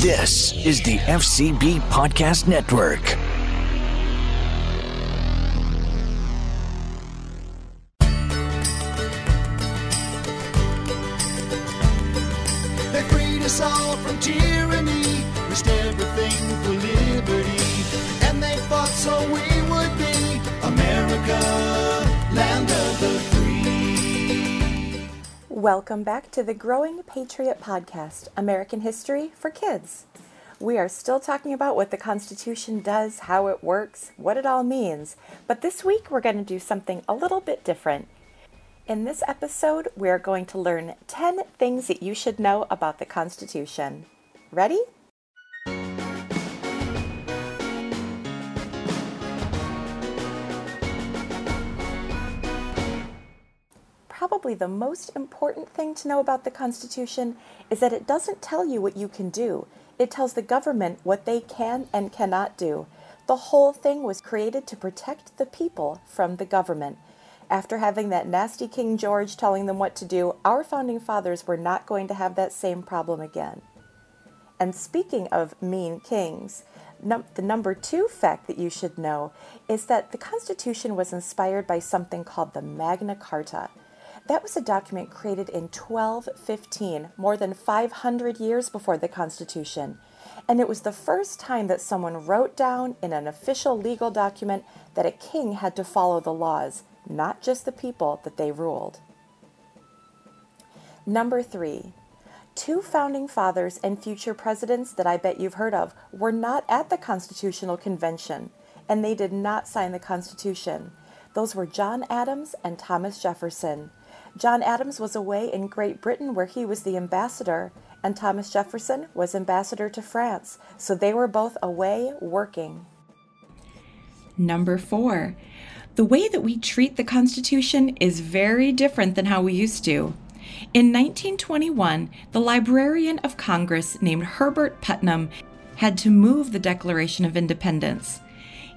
This is the FCB Podcast Network. Welcome back to the Growing Patriot Podcast American History for Kids. We are still talking about what the Constitution does, how it works, what it all means, but this week we're going to do something a little bit different. In this episode, we are going to learn 10 things that you should know about the Constitution. Ready? Probably the most important thing to know about the Constitution is that it doesn't tell you what you can do. It tells the government what they can and cannot do. The whole thing was created to protect the people from the government. After having that nasty King George telling them what to do, our founding fathers were not going to have that same problem again. And speaking of mean kings, num- the number two fact that you should know is that the Constitution was inspired by something called the Magna Carta. That was a document created in 1215, more than 500 years before the Constitution. And it was the first time that someone wrote down in an official legal document that a king had to follow the laws, not just the people that they ruled. Number three, two founding fathers and future presidents that I bet you've heard of were not at the Constitutional Convention, and they did not sign the Constitution. Those were John Adams and Thomas Jefferson. John Adams was away in Great Britain where he was the ambassador, and Thomas Jefferson was ambassador to France, so they were both away working. Number four, the way that we treat the Constitution is very different than how we used to. In 1921, the Librarian of Congress named Herbert Putnam had to move the Declaration of Independence.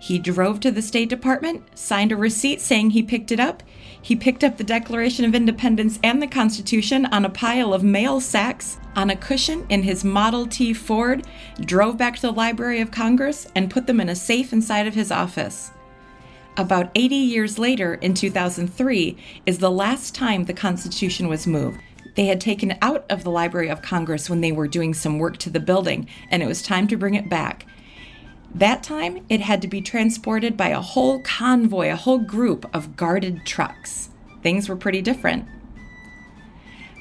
He drove to the State Department, signed a receipt saying he picked it up. He picked up the Declaration of Independence and the Constitution on a pile of mail sacks on a cushion in his Model T Ford, drove back to the Library of Congress, and put them in a safe inside of his office. About 80 years later, in 2003, is the last time the Constitution was moved. They had taken it out of the Library of Congress when they were doing some work to the building, and it was time to bring it back. That time, it had to be transported by a whole convoy, a whole group of guarded trucks. Things were pretty different.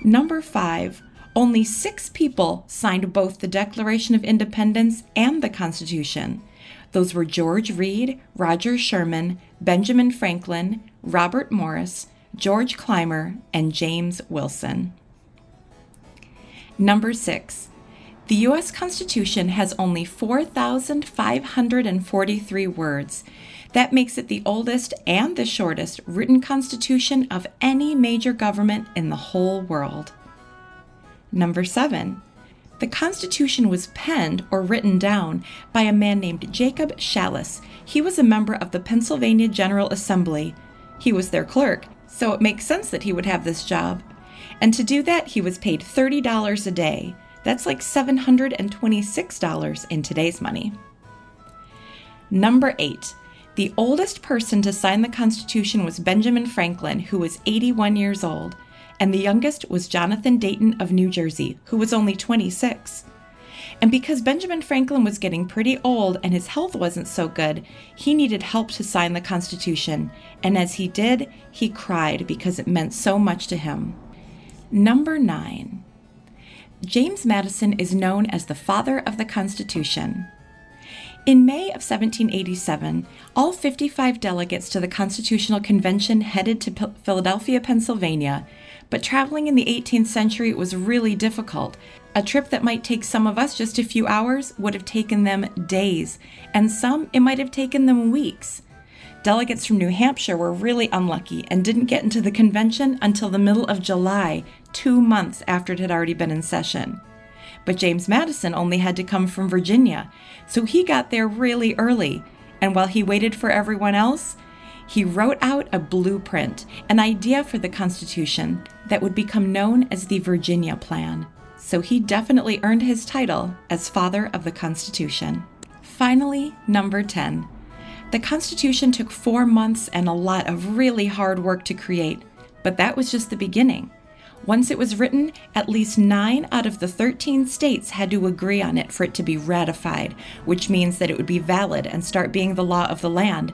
Number five, only six people signed both the Declaration of Independence and the Constitution. Those were George Read, Roger Sherman, Benjamin Franklin, Robert Morris, George Clymer, and James Wilson. Number six, the U.S. Constitution has only 4,543 words. That makes it the oldest and the shortest written constitution of any major government in the whole world. Number seven, the Constitution was penned or written down by a man named Jacob Shallus. He was a member of the Pennsylvania General Assembly. He was their clerk, so it makes sense that he would have this job. And to do that, he was paid $30 a day. That's like $726 in today's money. Number eight, the oldest person to sign the Constitution was Benjamin Franklin, who was 81 years old, and the youngest was Jonathan Dayton of New Jersey, who was only 26. And because Benjamin Franklin was getting pretty old and his health wasn't so good, he needed help to sign the Constitution, and as he did, he cried because it meant so much to him. Number nine, James Madison is known as the father of the Constitution. In May of 1787, all 55 delegates to the Constitutional Convention headed to Philadelphia, Pennsylvania, but traveling in the 18th century was really difficult. A trip that might take some of us just a few hours would have taken them days, and some it might have taken them weeks. Delegates from New Hampshire were really unlucky and didn't get into the convention until the middle of July, two months after it had already been in session. But James Madison only had to come from Virginia, so he got there really early. And while he waited for everyone else, he wrote out a blueprint, an idea for the Constitution that would become known as the Virginia Plan. so he definitely earned his title as Father of the Constitution. Finally, number 10. The Constitution took four months and a lot of really hard work to create, but that was just the beginning. Once it was written, at least nine out of the 13 states had to agree on it for it to be ratified, which means that it would be valid and start being the law of the land.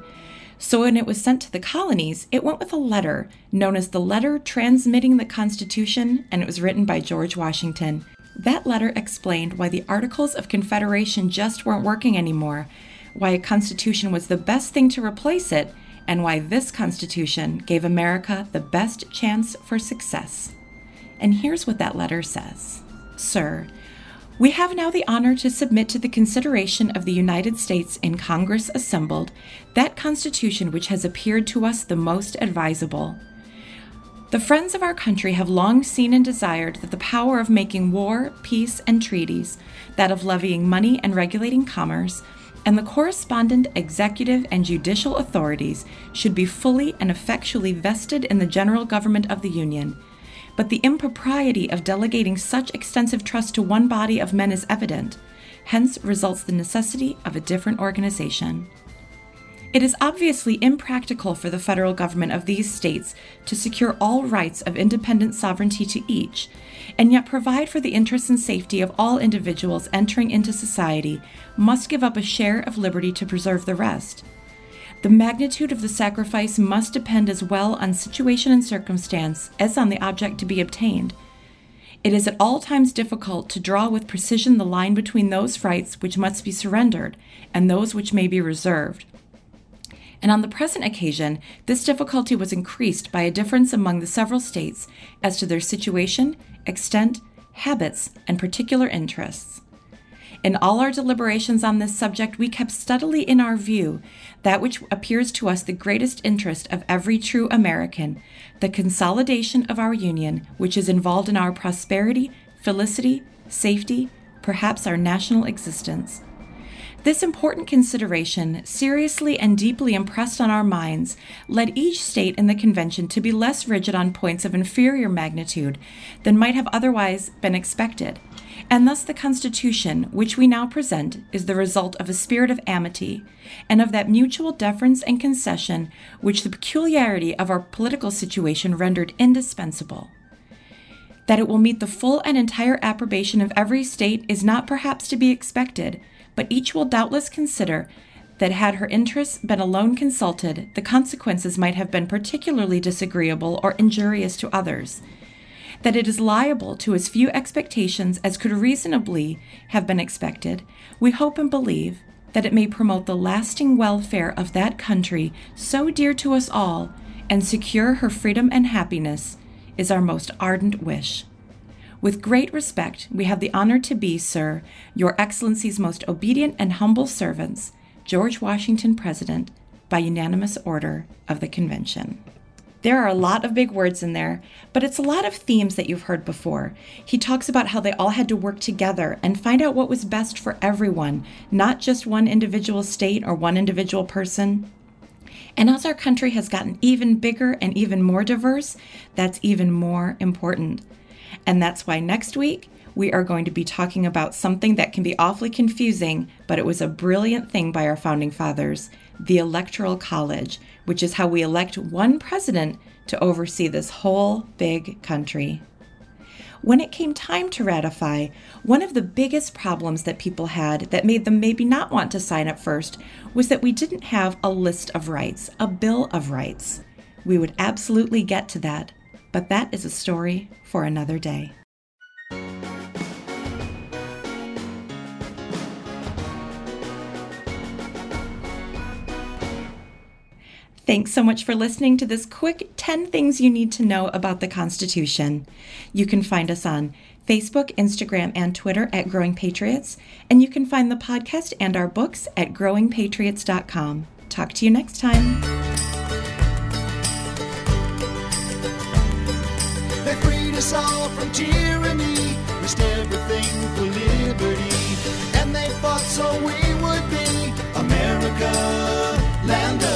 So when it was sent to the colonies, it went with a letter known as the Letter Transmitting the Constitution, and it was written by George Washington. That letter explained why the Articles of Confederation just weren't working anymore, why a constitution was the best thing to replace it, and why this constitution gave America the best chance for success. And here's what that letter says Sir, we have now the honor to submit to the consideration of the United States in Congress assembled that Constitution which has appeared to us the most advisable. The friends of our country have long seen and desired that the power of making war, peace, and treaties, that of levying money and regulating commerce, and the correspondent executive and judicial authorities should be fully and effectually vested in the general government of the Union. But the impropriety of delegating such extensive trust to one body of men is evident. Hence results the necessity of a different organization. It is obviously impractical for the federal government of these states to secure all rights of independent sovereignty to each, and yet provide for the interests and safety of all individuals entering into society, must give up a share of liberty to preserve the rest. The magnitude of the sacrifice must depend as well on situation and circumstance as on the object to be obtained. It is at all times difficult to draw with precision the line between those rights which must be surrendered and those which may be reserved and on the present occasion, this difficulty was increased by a difference among the several states as to their situation, extent, habits, and particular interests. In all our deliberations on this subject, we kept steadily in our view that which appears to us the greatest interest of every true American the consolidation of our Union, which is involved in our prosperity, felicity, safety, perhaps our national existence. This important consideration, seriously and deeply impressed on our minds, led each state in the convention to be less rigid on points of inferior magnitude than might have otherwise been expected. And thus, the Constitution, which we now present, is the result of a spirit of amity and of that mutual deference and concession which the peculiarity of our political situation rendered indispensable. That it will meet the full and entire approbation of every state is not perhaps to be expected but each will doubtless consider that had her interests been alone consulted, the consequences might have been particularly disagreeable or injurious to others. That it is liable to as few expectations as could reasonably have been expected, we hope and believe that it may promote the lasting welfare of that country so dear to us all and secure her freedom and happiness is our most ardent wish. With great respect, we have the honor to be, sir, Your Excellency's most obedient and humble servants, George Washington, President, by unanimous order of the Convention. There are a lot of big words in there, but it's a lot of themes that you've heard before. He talks about how they all had to work together and find out what was best for everyone, not just one individual state or one individual person. And as our country has gotten even bigger and even more diverse, that's even more important. And that's why next week we are going to be talking about something that can be awfully confusing, but it was a brilliant thing by our founding fathers the Electoral College, which is how we elect one president to oversee this whole big country. When it came time to ratify, one of the biggest problems that people had that made them maybe not want to sign up first was that we didn't have a list of rights, a Bill of Rights. We would absolutely get to that, but that is a story for another day. Thanks so much for listening to this quick 10 things you need to know about the Constitution. You can find us on Facebook, Instagram, and Twitter at Growing Patriots, and you can find the podcast and our books at growingpatriots.com. Talk to you next time. us all from tyranny, everything for liberty. And they fought so we would be America, land.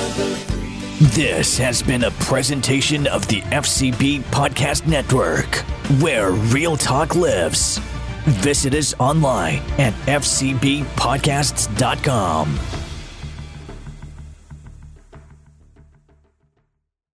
This has been a presentation of the FCB Podcast Network, where real talk lives. Visit us online at fcbpodcasts.com.